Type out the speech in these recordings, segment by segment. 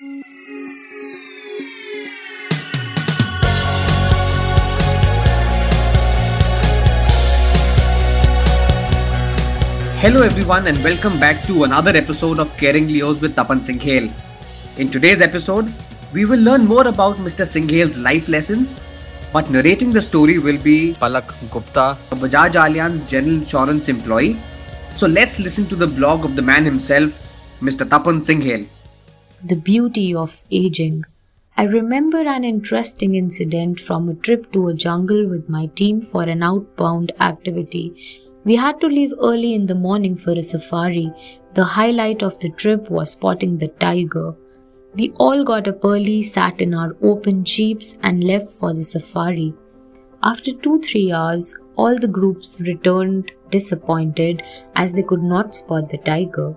Hello, everyone, and welcome back to another episode of Caring Leos with Tapan Singhel. In today's episode, we will learn more about Mr. Singhel's life lessons, but narrating the story will be Palak Gupta. a Bajaj Allianz General Insurance employee. So let's listen to the blog of the man himself, Mr. Tapan Singhel. The beauty of aging. I remember an interesting incident from a trip to a jungle with my team for an outbound activity. We had to leave early in the morning for a safari. The highlight of the trip was spotting the tiger. We all got up early, sat in our open jeeps, and left for the safari. After two, three hours, all the groups returned disappointed as they could not spot the tiger.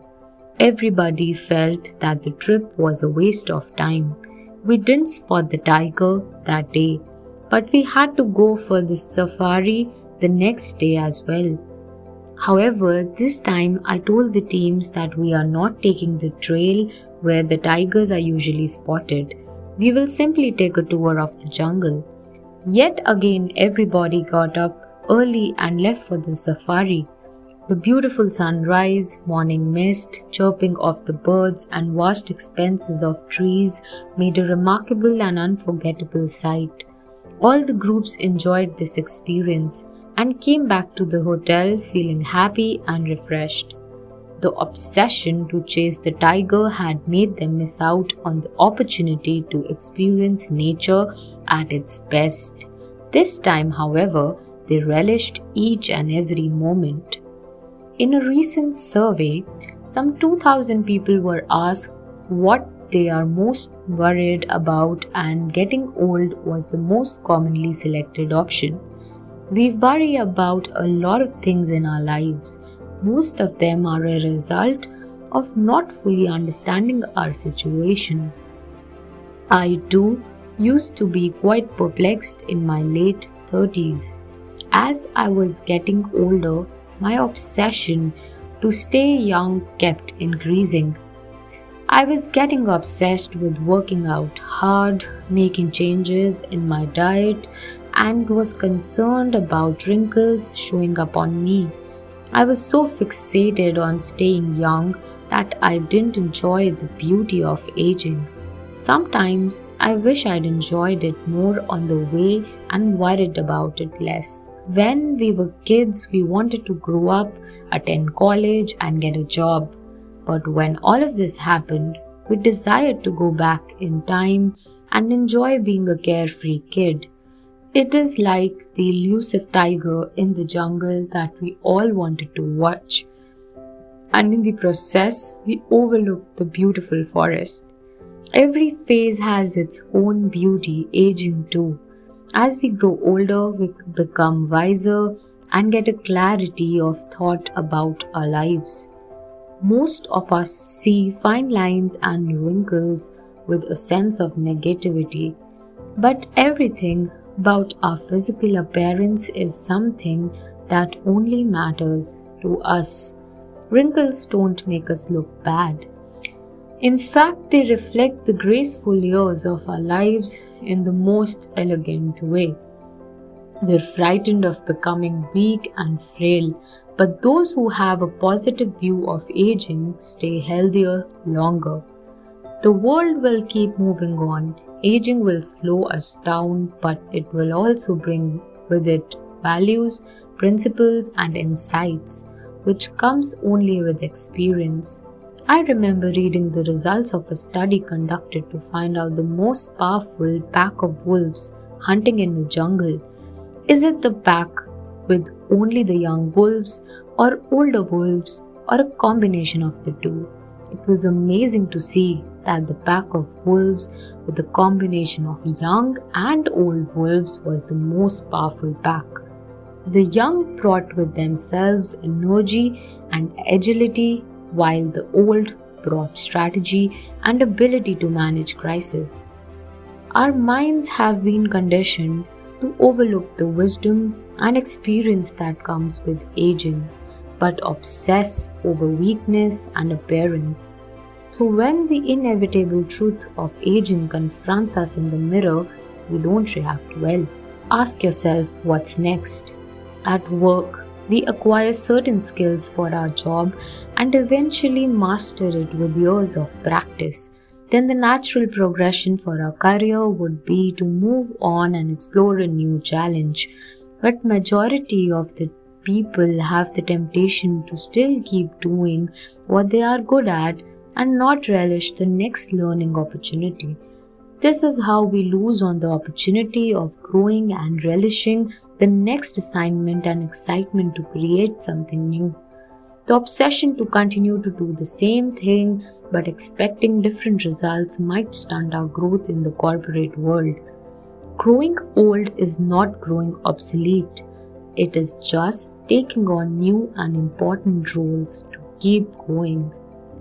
Everybody felt that the trip was a waste of time. We didn't spot the tiger that day, but we had to go for the safari the next day as well. However, this time I told the teams that we are not taking the trail where the tigers are usually spotted. We will simply take a tour of the jungle. Yet again, everybody got up early and left for the safari. The beautiful sunrise, morning mist, chirping of the birds, and vast expanses of trees made a remarkable and unforgettable sight. All the groups enjoyed this experience and came back to the hotel feeling happy and refreshed. The obsession to chase the tiger had made them miss out on the opportunity to experience nature at its best. This time, however, they relished each and every moment. In a recent survey, some 2000 people were asked what they are most worried about, and getting old was the most commonly selected option. We worry about a lot of things in our lives. Most of them are a result of not fully understanding our situations. I too used to be quite perplexed in my late 30s. As I was getting older, my obsession to stay young kept increasing. I was getting obsessed with working out hard, making changes in my diet, and was concerned about wrinkles showing up on me. I was so fixated on staying young that I didn't enjoy the beauty of aging. Sometimes I wish I'd enjoyed it more on the way and worried about it less. When we were kids, we wanted to grow up, attend college, and get a job. But when all of this happened, we desired to go back in time and enjoy being a carefree kid. It is like the elusive tiger in the jungle that we all wanted to watch. And in the process, we overlooked the beautiful forest. Every phase has its own beauty, aging too. As we grow older, we become wiser and get a clarity of thought about our lives. Most of us see fine lines and wrinkles with a sense of negativity, but everything about our physical appearance is something that only matters to us. Wrinkles don't make us look bad. In fact, they reflect the graceful years of our lives in the most elegant way. We're frightened of becoming weak and frail, but those who have a positive view of aging stay healthier longer. The world will keep moving on. Aging will slow us down, but it will also bring with it values, principles, and insights, which comes only with experience. I remember reading the results of a study conducted to find out the most powerful pack of wolves hunting in the jungle. Is it the pack with only the young wolves, or older wolves, or a combination of the two? It was amazing to see that the pack of wolves with a combination of young and old wolves was the most powerful pack. The young brought with themselves energy and agility while the old brought strategy and ability to manage crisis. Our minds have been conditioned to overlook the wisdom and experience that comes with aging, but obsess over weakness and appearance. So, when the inevitable truth of aging confronts us in the mirror, we don't react well. Ask yourself what's next. At work, we acquire certain skills for our job and eventually master it with years of practice. Then the natural progression for our career would be to move on and explore a new challenge. But majority of the people have the temptation to still keep doing what they are good at and not relish the next learning opportunity. This is how we lose on the opportunity of growing and relishing the next assignment and excitement to create something new. The obsession to continue to do the same thing but expecting different results might stunt our growth in the corporate world. Growing old is not growing obsolete, it is just taking on new and important roles to keep going.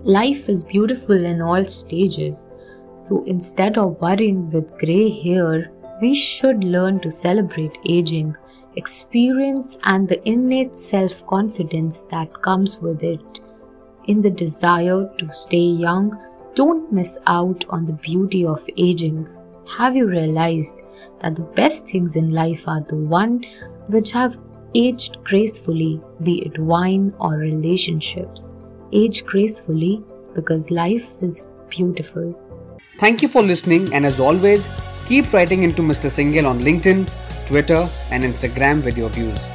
Life is beautiful in all stages, so instead of worrying with grey hair, we should learn to celebrate aging, experience, and the innate self confidence that comes with it. In the desire to stay young, don't miss out on the beauty of aging. Have you realized that the best things in life are the one which have aged gracefully, be it wine or relationships? age gracefully because life is beautiful. Thank you for listening, and as always, keep writing into Mr. Singhel on LinkedIn, Twitter, and Instagram with your views.